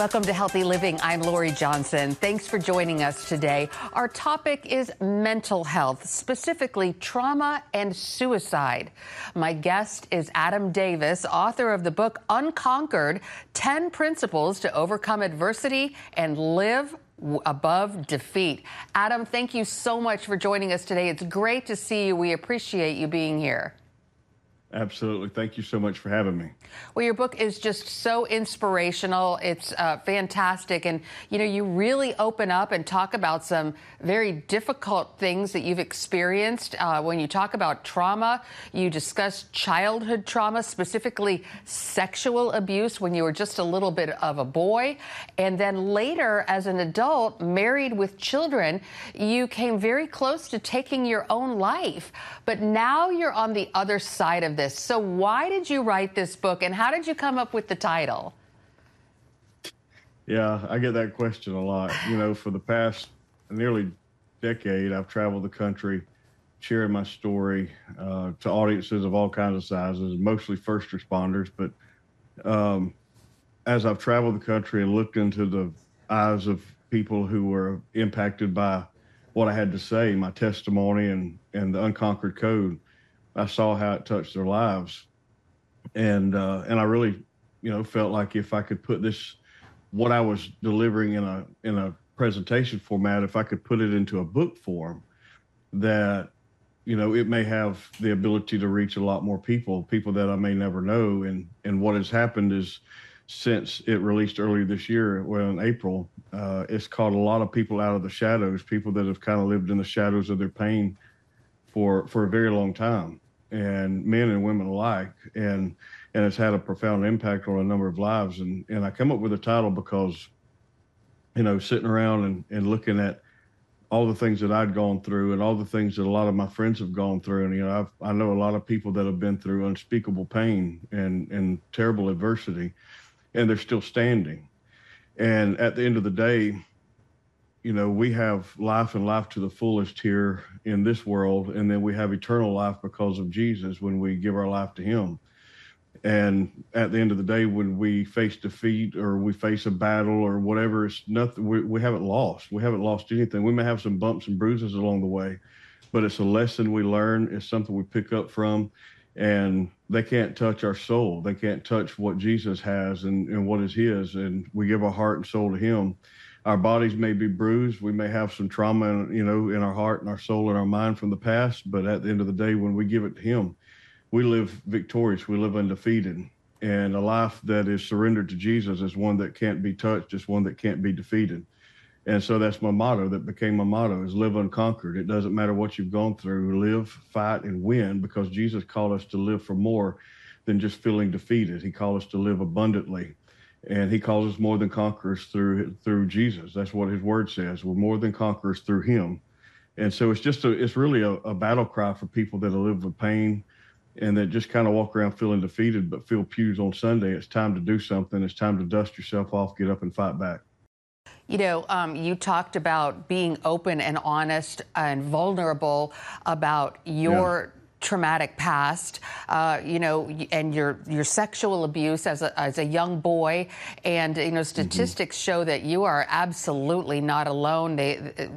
Welcome to Healthy Living. I'm Lori Johnson. Thanks for joining us today. Our topic is mental health, specifically trauma and suicide. My guest is Adam Davis, author of the book Unconquered 10 Principles to Overcome Adversity and Live above defeat. Adam, thank you so much for joining us today. It's great to see you. We appreciate you being here. Absolutely. Thank you so much for having me. Well, your book is just so inspirational. It's uh, fantastic. And, you know, you really open up and talk about some very difficult things that you've experienced. Uh, when you talk about trauma, you discuss childhood trauma, specifically sexual abuse when you were just a little bit of a boy. And then later, as an adult, married with children, you came very close to taking your own life. But now you're on the other side of this. So, why did you write this book and how did you come up with the title? Yeah, I get that question a lot. You know, for the past nearly decade, I've traveled the country sharing my story uh, to audiences of all kinds of sizes, mostly first responders. But um, as I've traveled the country and looked into the eyes of people who were impacted by what I had to say, my testimony and, and the unconquered code, I saw how it touched their lives, and uh, and I really, you know, felt like if I could put this, what I was delivering in a in a presentation format, if I could put it into a book form, that you know it may have the ability to reach a lot more people, people that I may never know, and and what has happened is since it released earlier this year, well, in April, uh, it's caught a lot of people out of the shadows, people that have kind of lived in the shadows of their pain for for a very long time, and men and women alike, and and it's had a profound impact on a number of lives. And and I come up with a title because, you know, sitting around and, and looking at all the things that I'd gone through and all the things that a lot of my friends have gone through. And, you know, I've, I know a lot of people that have been through unspeakable pain and, and terrible adversity, and they're still standing. And at the end of the day, you know, we have life and life to the fullest here in this world, and then we have eternal life because of Jesus when we give our life to Him. And at the end of the day, when we face defeat or we face a battle or whatever, it's nothing. We, we haven't lost. We haven't lost anything. We may have some bumps and bruises along the way, but it's a lesson we learn. It's something we pick up from, and they can't touch our soul. They can't touch what Jesus has and, and what is His. And we give our heart and soul to Him our bodies may be bruised. We may have some trauma, you know, in our heart and our soul and our mind from the past. But at the end of the day, when we give it to Him, we live victorious. We live undefeated. And a life that is surrendered to Jesus is one that can't be touched. It's one that can't be defeated. And so that's my motto that became my motto is live unconquered. It doesn't matter what you've gone through, live, fight, and win because Jesus called us to live for more than just feeling defeated. He called us to live abundantly and he calls us more than conquerors through through Jesus. That's what his word says. We're more than conquerors through him. And so it's just a it's really a, a battle cry for people that live with pain and that just kind of walk around feeling defeated but feel pews on Sunday. It's time to do something. It's time to dust yourself off, get up and fight back. You know, um, you talked about being open and honest and vulnerable about your traumatic past, uh, you know, and your your sexual abuse as a, as a young boy, and you know, statistics mm-hmm. show that you are absolutely not alone. They,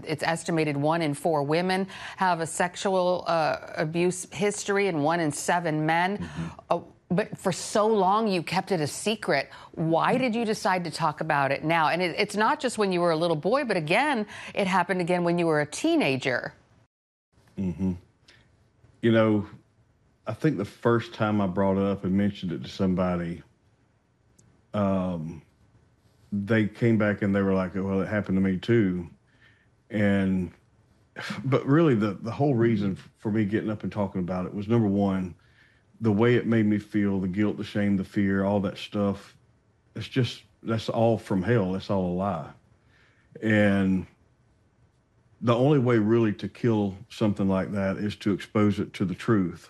it's estimated one in four women have a sexual uh, abuse history, and one in seven men. Mm-hmm. Uh, but for so long you kept it a secret. Why did you decide to talk about it now? And it, it's not just when you were a little boy, but again, it happened again when you were a teenager. Mm-hmm you know, I think the first time I brought it up and mentioned it to somebody, um, they came back and they were like, "Well, it happened to me too," and but really the the whole reason for me getting up and talking about it was number one, the way it made me feel, the guilt, the shame, the fear, all that stuff. It's just that's all from hell. That's all a lie, and the only way really to kill something like that is to expose it to the truth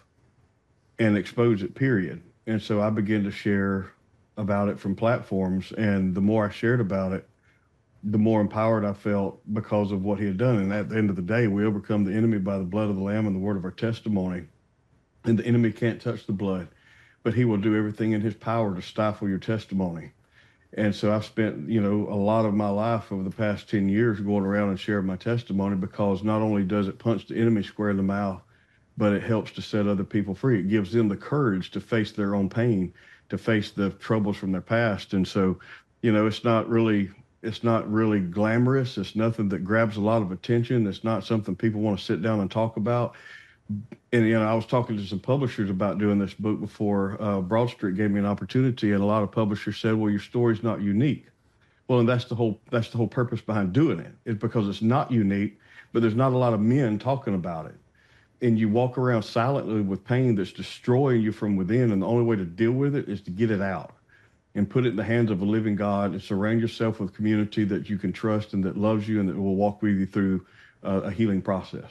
and expose it period. And so i began to share about it from platforms and the more i shared about it the more empowered i felt because of what he had done. And at the end of the day we overcome the enemy by the blood of the lamb and the word of our testimony. And the enemy can't touch the blood but he will do everything in his power to stifle your testimony And so I've spent, you know, a lot of my life over the past 10 years going around and sharing my testimony because not only does it punch the enemy square in the mouth, but it helps to set other people free. It gives them the courage to face their own pain, to face the troubles from their past. And so, you know, it's not really it's not really glamorous. It's nothing that grabs a lot of attention. It's not something people want to sit down and talk about. And you know, I was talking to some publishers about doing this book before uh, BroadStreet gave me an opportunity, and a lot of publishers said, "Well, your story's not unique." Well, and that's the whole that's the whole purpose behind doing. It's because it's not unique, but there's not a lot of men talking about it. And you walk around silently with pain that's destroying you from within, and the only way to deal with it is to get it out and put it in the hands of a living God and surround yourself with community that you can trust and that loves you and that will walk with you through uh, a healing process.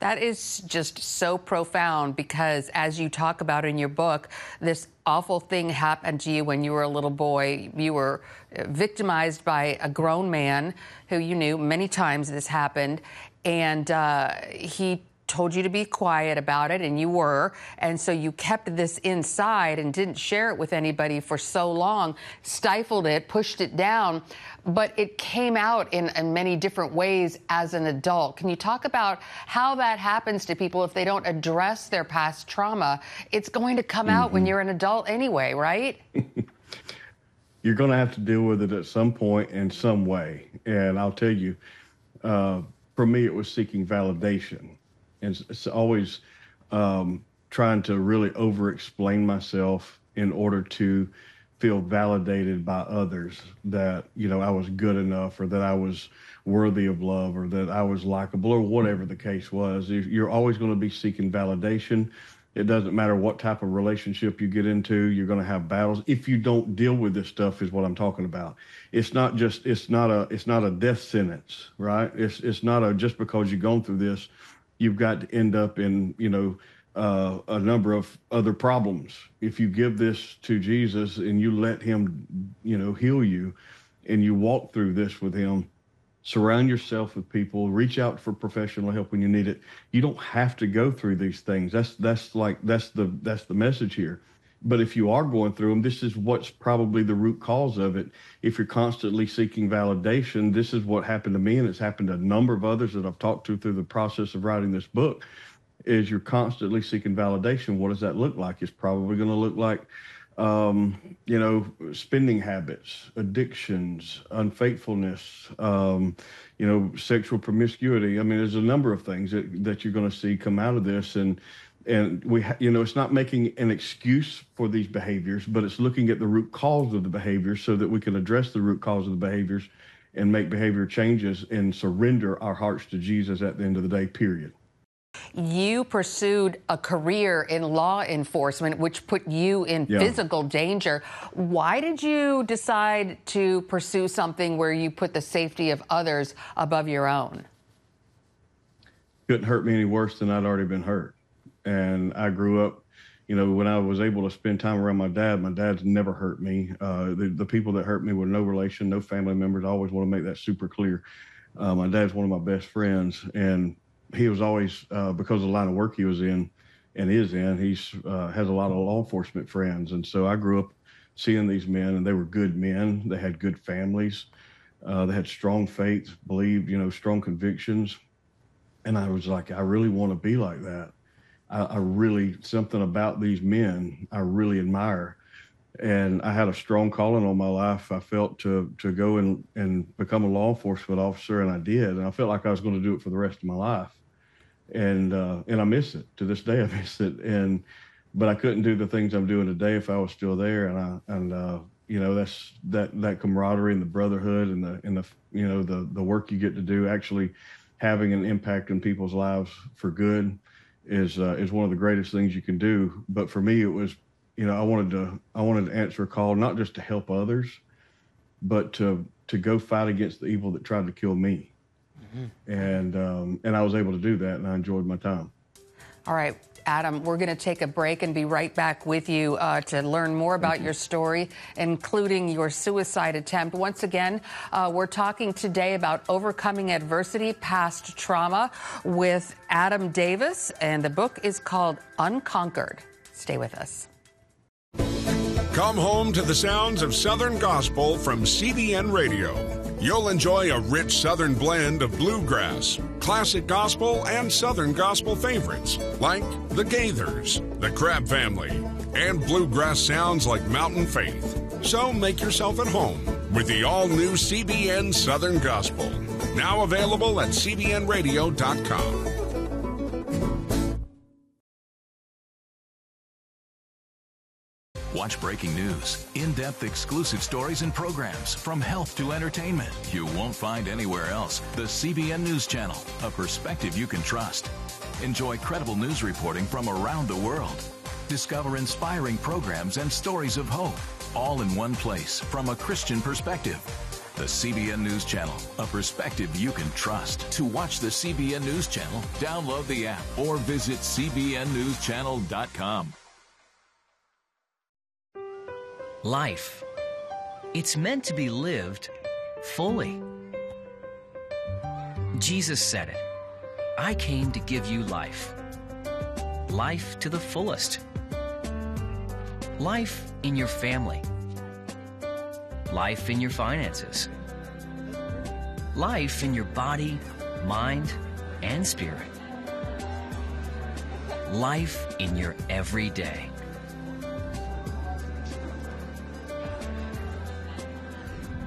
That is just so profound because, as you talk about in your book, this awful thing happened to you when you were a little boy. You were uh, victimized by a grown man who you knew many times this happened, and uh, he told you to be quiet about it, and you were. And so you kept this inside and didn't share it with anybody for so long, stifled it, pushed it down. But it came out in, in many different ways as an adult. Can you talk about how that happens to people if they don't address their past trauma? It's going to come mm-hmm. out when mm-hmm. you're an adult anyway, right? you're going to have to deal with it at some point in some way. And I'll tell you, uh, for me, it was seeking validation and it's always um, trying to really over explain myself in order to feel validated by others that you know I was good enough or that I was worthy of love or that I was likable or whatever the case was. You're always going to be seeking validation. It doesn't matter what type of relationship you get into, you're going to have battles if you don't deal with this stuff is what I'm talking about. It's not just it's not a it's not a death sentence, right? It's it's not a just because you've gone through this you've got to end up in you know uh, a number of other problems. If you give this to Jesus and you let Him, you know, heal you, and you walk through this with Him, surround yourself with people, reach out for professional help when you need it. You don't have to go through these things. That's that's like that's the that's the message here. But if you are going through them, this is what's probably the root cause of it. If you're constantly seeking validation, this is what happened to me, and it's happened to a number of others that I've talked to through the process of writing this book. Is you're constantly seeking validation. What does that look like? It's probably going to look like, um, you know, spending habits, addictions, unfaithfulness, um, you know, sexual promiscuity. I mean, there's a number of things that, that you're going to see come out of this, and and we ha- you know it's not making an excuse for these behaviors but it's looking at the root cause of the behaviors so that we can address the root cause of the behaviors and make behavior changes and surrender our hearts to jesus at the end of the day period you pursued a career in law enforcement, which put you in yeah. physical danger. Why did you decide to pursue something where you put the safety of others above your own? Couldn't hurt me any worse than I'd already been hurt and I grew up. You know, when I was able to spend time around my dad, my dad's never hurt me. Uh, the, the people that hurt me were no relation, no family members. I always want to make that super clear. Uh, my dad's one of my best friends, and he was always uh, because of the line of work he was in and is in. He's uh, has a lot of law enforcement friends, and so I grew up seeing these men, and they were good men. They had good families. Uh, they had strong faith, believed, you know, strong convictions, and I was like, I really want to be like that. I, I really something about these men I really admire and I had a strong calling on my life. I felt to to go and and become a law enforcement officer, and I did. And I felt like I was going to do it for the rest of my life, and uh, and I miss it to this day. I miss it, and but I couldn't do the things I'm doing today if I was still there. And I and uh, you know that's that that camaraderie and the brotherhood and the and the you know the the work you get to do actually having an impact in people's lives for good is uh, is one of the greatest things you can do. But for me, it was, you know, I wanted to I wanted to answer a call not just to help others, but to to go fight against the evil that tried to kill me. Mm-hmm. And um, and I was able to do that, and I enjoyed my time. All right. Adam, we're going to take a break and be right back with you uh, to learn more about you. your story, including your suicide attempt. Once again, uh, we're talking today about overcoming adversity, past trauma, with Adam Davis, and the book is called Unconquered. Stay with us. Come home to the sounds of Southern Gospel from CBN Radio. You'll enjoy a rich Southern blend of bluegrass, classic gospel, and Southern gospel favorites like the Gaithers, the Crabb Family, and bluegrass sounds like Mountain Faith. So make yourself at home with the all new CBN Southern Gospel. Now available at CBNRadio.com. Watch breaking news, in depth exclusive stories and programs from health to entertainment you won't find anywhere else. The CBN News Channel, a perspective you can trust. Enjoy credible news reporting from around the world. Discover inspiring programs and stories of hope, all in one place from a Christian perspective. The CBN News Channel, a perspective you can trust. To watch the CBN News Channel, download the app or visit CBNNewsChannel.com. Life. It's meant to be lived fully. Jesus said it I came to give you life. Life to the fullest. Life in your family. Life in your finances. Life in your body, mind, and spirit. Life in your everyday.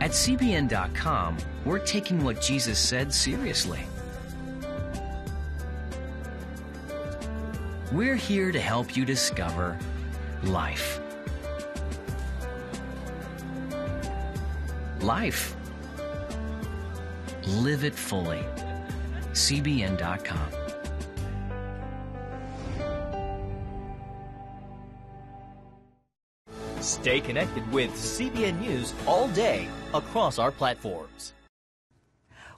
At CBN.com, we're taking what Jesus said seriously. We're here to help you discover life. Life. Live it fully. CBN.com. Stay connected with CBN News all day across our platforms.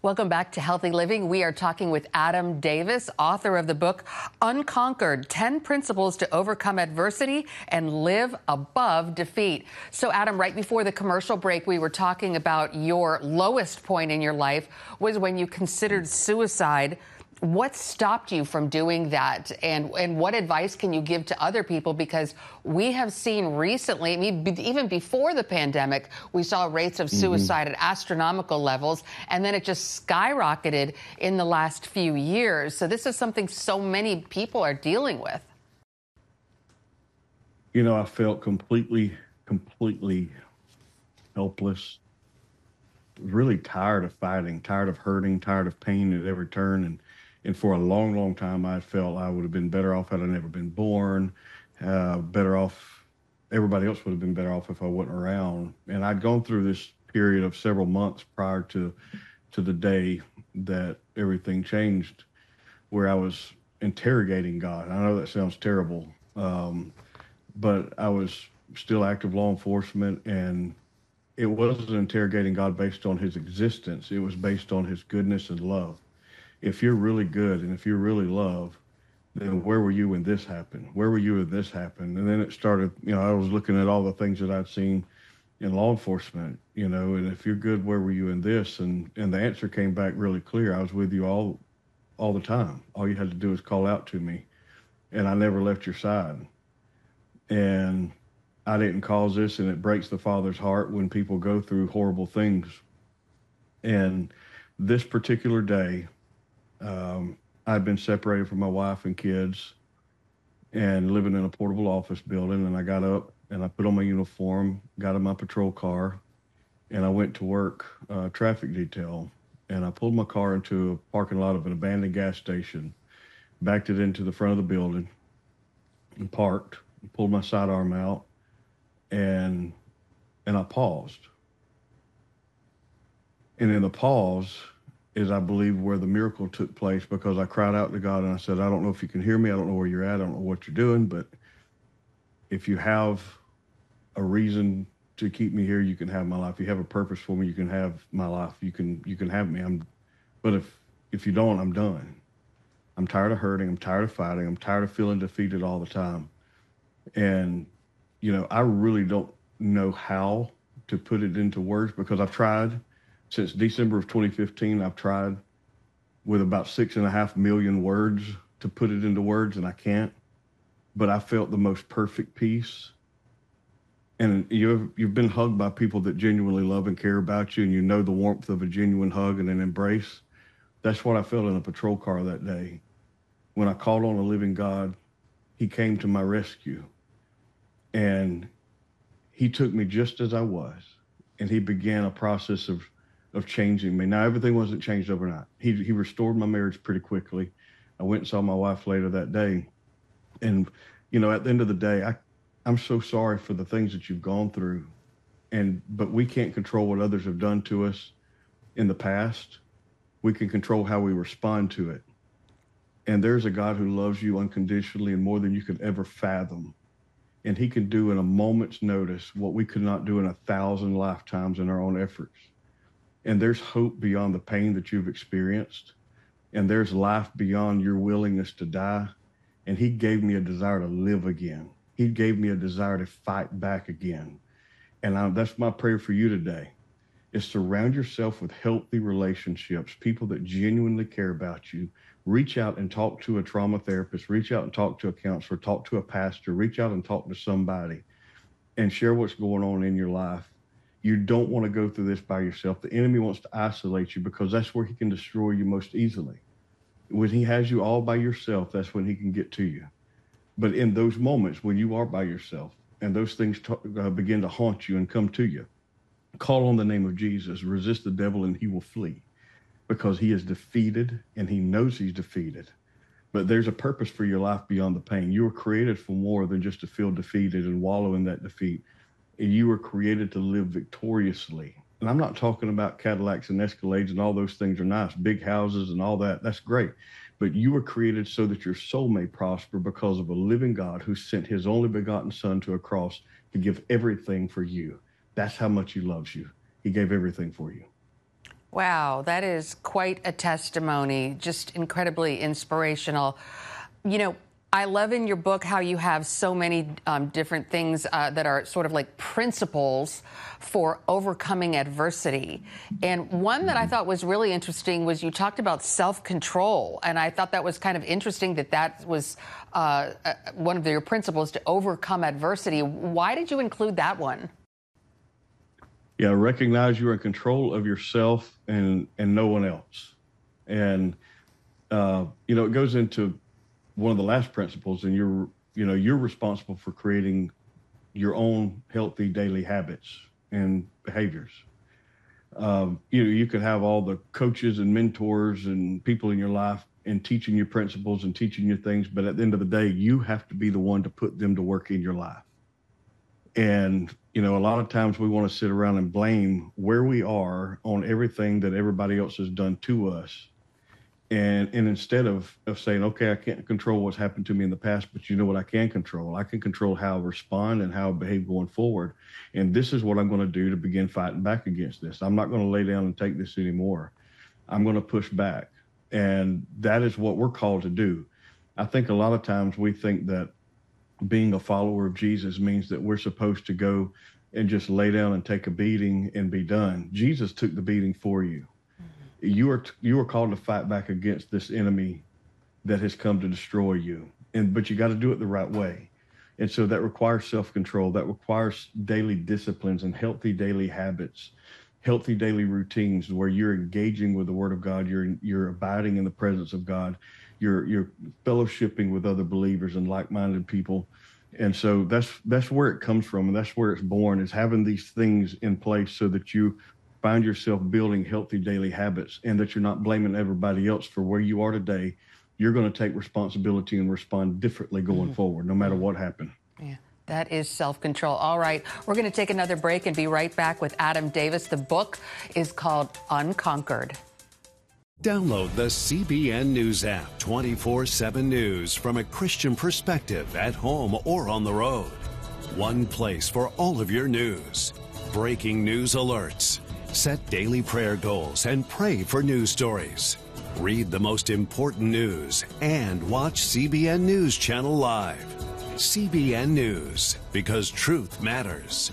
Welcome back to Healthy Living. We are talking with Adam Davis, author of the book Unconquered 10 Principles to Overcome Adversity and Live Above Defeat. So, Adam, right before the commercial break, we were talking about your lowest point in your life was when you considered suicide. What stopped you from doing that? And, and what advice can you give to other people? Because we have seen recently, I mean, even before the pandemic, we saw rates of suicide mm-hmm. at astronomical levels, and then it just skyrocketed in the last few years. So this is something so many people are dealing with. You know, I felt completely, completely helpless. Really tired of fighting, tired of hurting, tired of pain at every turn, and and for a long, long time, I felt I would have been better off had I never been born. Uh, better off, everybody else would have been better off if I wasn't around. And I'd gone through this period of several months prior to to the day that everything changed, where I was interrogating God. I know that sounds terrible, um, but I was still active law enforcement, and it wasn't interrogating God based on His existence. It was based on His goodness and love if you're really good and if you're really love, then where were you when this happened? Where were you when this happened? And then it started, you know, I was looking at all the things that I'd seen in law enforcement, you know, and if you're good, where were you in this? And and the answer came back really clear. I was with you all all the time. All you had to do was call out to me. And I never left your side. And I didn't cause this and it breaks the father's heart when people go through horrible things. And this particular day, um, I'd been separated from my wife and kids and living in a portable office building. And I got up and I put on my uniform, got in my patrol car, and I went to work uh, traffic detail. And I pulled my car into a parking lot of an abandoned gas station, backed it into the front of the building, and parked. And pulled my sidearm out, and and I paused. And in the pause, is, I believe, where the miracle took place because I cried out to God and I said, I don't know if you can hear me. I don't know where you're at. I don't know what you're doing, but if you have a reason to keep me here, you can have my life. If you have a purpose for me, you can have my life. You can you can have me. I'm, but if if you don't, I'm done. I'm tired of hurting. I'm tired of fighting. I'm tired of feeling defeated all the time. And you know, I really don't know how to put it into words because I've tried since December of 2015, I've tried with about six and a half million words to put it into words, and I can't. But I felt the most perfect peace and you've you've been hugged by people that genuinely love and care about you, and you know the warmth of a genuine hug and an embrace. That's what I felt in a patrol car that day. When I called on a living God, He came to my rescue, and He took me just as I was, and He began a process of of changing me. Now everything wasn't changed overnight. He he restored my marriage pretty quickly. I went and saw my wife later that day, and you know at the end of the day, I I'm so sorry for the things that you've gone through. And but we can't control what others have done to us in the past. We can control how we respond to it. And there's a God who loves you unconditionally and more than you could ever fathom. And he can do in a moment's notice what we could not do in a thousand lifetimes in our own efforts. And there's hope beyond the pain that you've experienced. And there's life beyond your willingness to die. And he gave me a desire to live again he gave me a desire to fight back again. And I, that's my prayer for you today is surround yourself with healthy relationships, people that genuinely care about you. Reach out and talk to a trauma therapist, reach out and talk to a counselor, talk to a pastor, reach out and talk to somebody and share what's going on in your life. You don't want to go through this by yourself. The enemy wants to isolate you because that's where he can destroy you most easily. When he has you all by yourself, that's when he can get to you. But in those moments when you are by yourself and those things t- uh, begin to haunt you and come to you, call on the name of Jesus, resist the devil, and he will flee because he is defeated and he knows he's defeated. But there's a purpose for your life beyond the pain. You were created for more than just to feel defeated and wallow in that defeat. And you were created to live victoriously. And I'm not talking about Cadillacs and Escalades and all those things are nice, big houses and all that. That's great but you were created so that your soul may prosper because of a living God who sent his only begotten son to a cross to give everything for you. That's how much he loves you. He gave everything for you. Wow, that is quite a testimony, just incredibly inspirational. You know, I love in your book how you have so many um, different things uh, that are sort of like principles for overcoming adversity. And one that I thought was really interesting was you talked about self control. And I thought that was kind of interesting that that was uh, uh, one of your principles to overcome adversity. Why did you include that one? Yeah, recognize you're in control of yourself and, and no one else. And, uh, you know, it goes into one of the last principles, and you're you know you're responsible for creating your own healthy daily habits and behaviors. Um, you know, you could have all the coaches and mentors and people in your life and teaching you principles and teaching you things, but at the end of the day, you have to be the one to put them to work in your life. And you know, a lot of times we want to sit around and blame where we are on everything that everybody else has done to us and and instead of of saying okay i can't control what's happened to me in the past but you know what i can control? I can control how i respond and how i behave going forward. And this is what i'm going to do to begin fighting back against this. I'm not going to lay down and take this anymore. I'm going to push back. And that is what we're called to do. I think a lot of times we think that being a follower of jesus means that we're supposed to go and just lay down and take a beating and be done. Jesus took the beating for you you are you are called to fight back against this enemy that has come to destroy you. And but you got to do it the right way. And so that requires self-control. That requires daily disciplines and healthy daily habits healthy daily routines where you're engaging with the word of god. You're you're abiding in the presence of god. You're you're fellowshipping with other believers and like-minded people. And so that's that's where it comes from and that's where it's born is having these things in place so that you find yourself building healthy daily habits and that you're not blaming everybody else for where you are today, you're going to take responsibility and respond differently going mm-hmm. forward, no matter what happened. Yeah. That is self control. All right. We're going to take another break and be right back with Adam Davis. The book is called Unconquered. Download the CBN News app 24 7 news from a Christian perspective at home or on the road. One place for all of your news. Breaking news alerts Set daily prayer goals and pray for news stories. Read the most important news and watch CBN News Channel live. CBN News, because truth matters.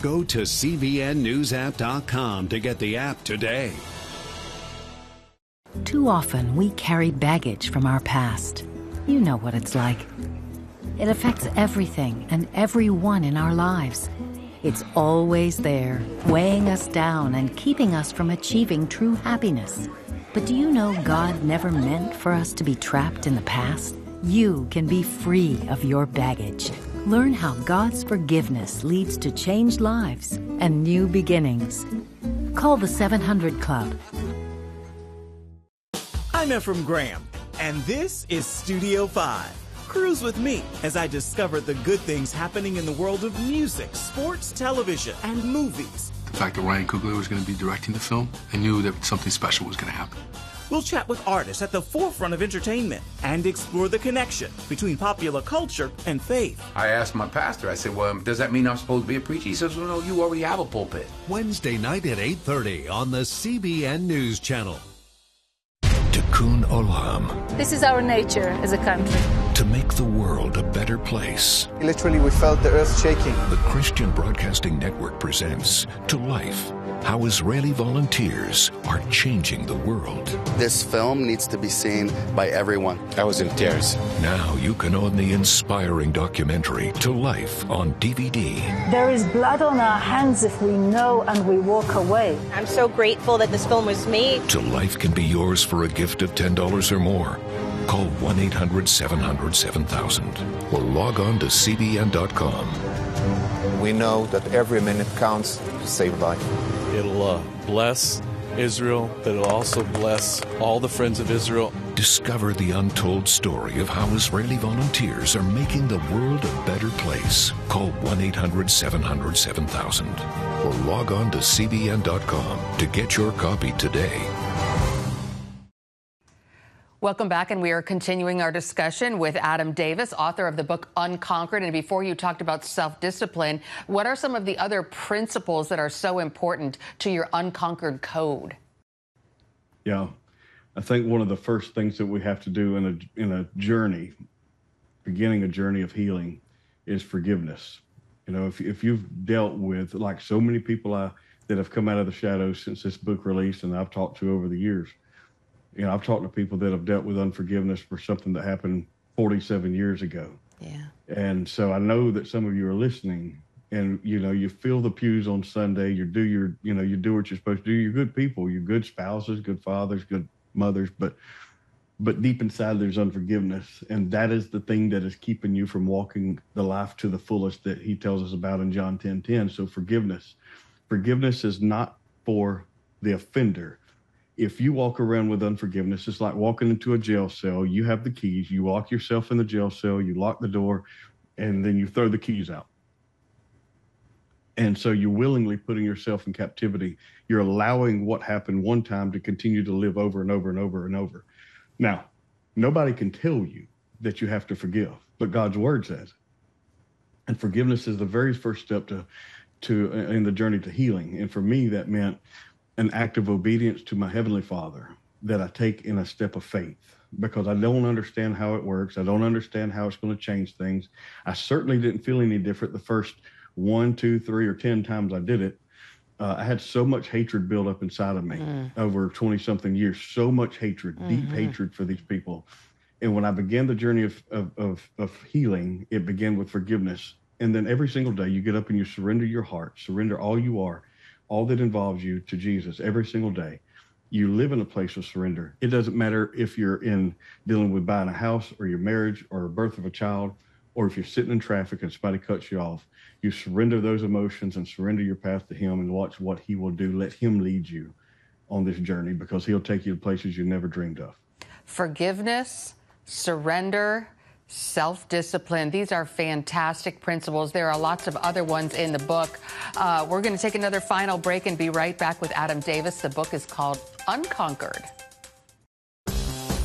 Go to CBNNewsApp.com to get the app today. Too often we carry baggage from our past. You know what it's like. It affects everything and everyone in our lives It's always there, weighing us down and keeping us from achieving true happiness. But do you know God never meant for us to be trapped in the past? You can be free of your baggage. Learn how God's forgiveness leads to changed lives and new beginnings. Call the 700 Club. I'm Efrem Graham, and this is Studio 5. Cruise with me as I discover the good things happening in the world of music, sports, television, and movies. The fact that Ryan Coogler was going to be directing the film, I knew that something special was going to happen. We'll chat with artists at the forefront of entertainment and explore the connection between popular culture and faith. I asked my pastor, I said, well, does that mean I'm supposed to be a preacher? He says, well, no, you already have a pulpit. Wednesday night at 8.30 on the CBN News Channel. Tikkun Olam. This is our nature as a country. To make the world a better place. Literally, we felt the earth shaking. The Christian Broadcasting Network presents To Life how Israeli volunteers are changing the world. This film needs to be seen by everyone. I was in tears. Now you can own the inspiring documentary To Life on DVD. There is blood on our hands if we know and we walk away. I'm so grateful that this film was made. To Life can be yours for a gift of $10 or more. Call 1 800 700 7000 or log on to CBN.com. We know that every minute counts to save life. It'll uh, bless Israel, but it'll also bless all the friends of Israel. Discover the untold story of how Israeli volunteers are making the world a better place. Call 1 800 700 7000 or log on to CBN.com to get your copy today. Welcome back, and we are continuing our discussion with Adam Davis, author of the book Unconquered. And before you talked about self discipline, what are some of the other principles that are so important to your unconquered code? Yeah, I think one of the first things that we have to do in a in a journey, beginning a journey of healing, is forgiveness. You know, if if you've dealt with like so many people I, that have come out of the shadows since this book released, and I've talked to over the years you know, I've talked to people that have dealt with unforgiveness for something that happened 47 years ago. Yeah. And so I know that some of you are listening and you know, you fill the pews on Sunday, you do your, you know, you do what you're supposed to do. You're good people, you're good spouses, good fathers, good mothers, but but deep inside there's unforgiveness and that is the thing that is keeping you from walking the life to the fullest that he tells us about in John 10 10. So forgiveness. Forgiveness is not for the offender if you walk around with unforgiveness, it's like walking into a jail cell. You have the keys, you lock yourself in the jail cell, you lock the door, and then you throw the keys out. And so you're willingly putting yourself in captivity. You're allowing what happened one time to continue to live over and over and over and over. Now, nobody can tell you that you have to forgive, but God's word says. And forgiveness is the very first step to to in the journey to healing. And for me, that meant an act of obedience to my Heavenly Father that I take in a step of faith because I don't understand how it works. I don't understand how it's going to change things. I certainly didn't feel any different the first one, two, three, or 10 times I did it. Uh, I had so much hatred built up inside of me mm. over 20 something years, so much hatred, mm-hmm. deep hatred for these people. And when I began the journey of, of, of, of healing, it began with forgiveness. And then every single day you get up and you surrender your heart, surrender all you are all that involves you to Jesus every single day. You live in a place of surrender. It doesn't matter if you're in dealing with buying a house or your marriage or birth of a child, or if you're sitting in traffic and somebody cuts you off. You surrender those emotions and surrender your path to Him and watch what He will do. Let Him lead you on this journey because He'll take you to places you never dreamed of. Forgiveness, surrender, self discipline. These are fantastic principles. There are lots of other ones in the book. Uh, we're going to take another final break and be right back with Adam Davis. The book is called Unconquered.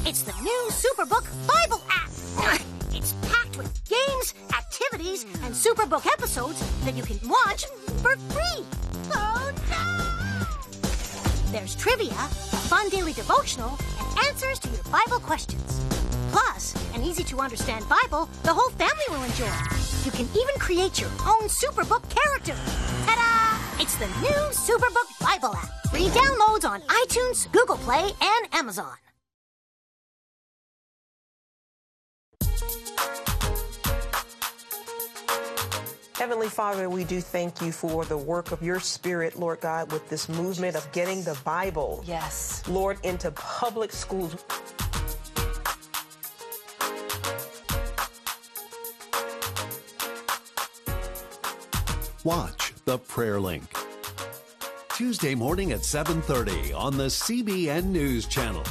It's the new Superbook Bible app. It's packed with games, activities, and Superbook episodes that you can watch for free. Oh no! There's trivia, a fun daily devotional, and answers to your Bible questions. Plus, an easy to understand Bible the whole family will enjoy. You can even create your own Superbook character. Ta da! It's the new Superbook Bible app. Free downloads on iTunes, Google Play, and Amazon. Heavenly Father, we do thank you for the work of your spirit, Lord God, with this movement of getting the Bible, yes, Lord, into public schools. Watch the prayer link. Tuesday morning at 7:30 on the CBN News Channel.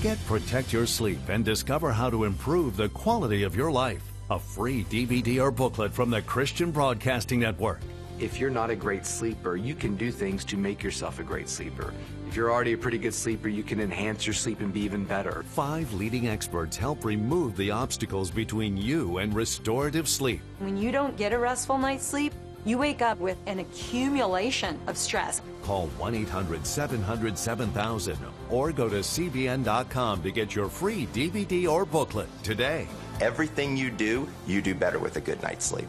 Get Protect Your Sleep and discover how to improve the quality of your life. A free DVD or booklet from the Christian Broadcasting Network. If you're not a great sleeper, you can do things to make yourself a great sleeper. If you're already a pretty good sleeper, you can enhance your sleep and be even better. Five leading experts help remove the obstacles between you and restorative sleep. When you don't get a restful night's sleep, you wake up with an accumulation of stress. Call 1 800 700 7000 or go to CBN.com to get your free DVD or booklet today. Everything you do, you do better with a good night's sleep.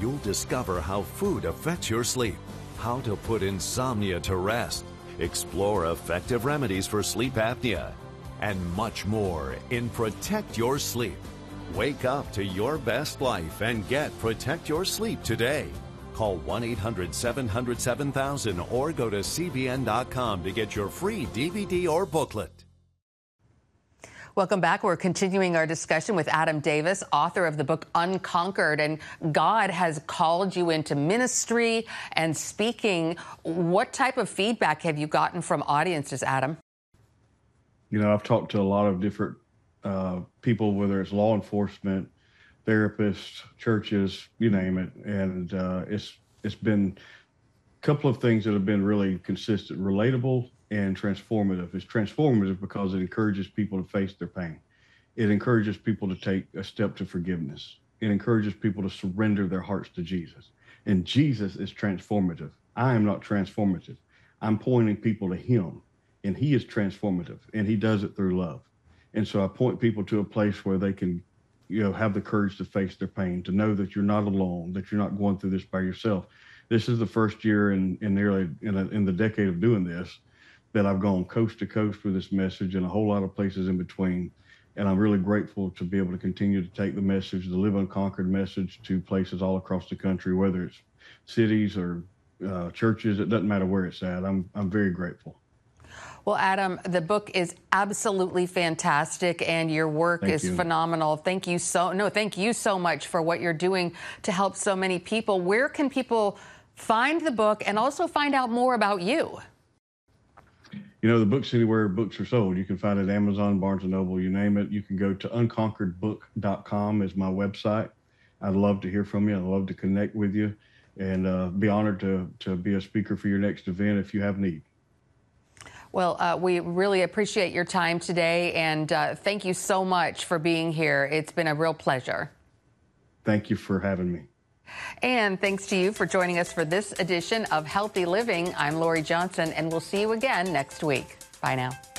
You'll discover how food affects your sleep, how to put insomnia to rest, explore effective remedies for sleep apnea, and much more in Protect Your Sleep. Wake up to your best life and get Protect Your Sleep today. Call 1 800 700 7000 or go to CBN.com to get your free DVD or booklet. Welcome back. We're continuing our discussion with Adam Davis, author of the book Unconquered. And God has called you into ministry and speaking. What type of feedback have you gotten from audiences, Adam? You know, I've talked to a lot of different uh, people, whether it's law enforcement, therapists, churches, you name it, and uh, it's it's been a couple of things that have been really consistent, relatable, and transformative. It's transformative because it encourages people to face their pain. It encourages people to take a step to forgiveness. It encourages people to surrender their hearts to Jesus. And Jesus is transformative. I am not transformative. I'm pointing people to Him, and He is transformative, and He does it through love. And so I point people to a place where they can, you know, have the courage to face their pain, to know that you're not alone, that you're not going through this by yourself. This is the first year in, in nearly in, a, in the decade of doing this that I've gone coast to coast with this message and a whole lot of places in between. And I'm really grateful to be able to continue to take the message, the Live Unconquered message, to places all across the country, whether it's cities or uh, churches. It doesn't matter where it's at. I'm I'm very grateful. Well, Adam, the book is absolutely fantastic, and your work Thank is you. phenomenal. Thank you so no, thank you so much for what you're doing to help so many people. Where can people find the book and also find out more about you? You know, the book's anywhere books are sold. You can find it at Amazon, Barnes and Noble, you name it. You can go to unconqueredbook.com is my website. I'd love to hear from you. I'd love to connect with you and uh, be honored to, to be a speaker for your next event if you have need. Well, uh, we really appreciate your time today, and uh, thank you so much for being here. It's been a real pleasure. Thank you for having me. And thanks to you for joining us for this edition of Healthy Living. I'm Lori Johnson, and we'll see you again next week. Bye now.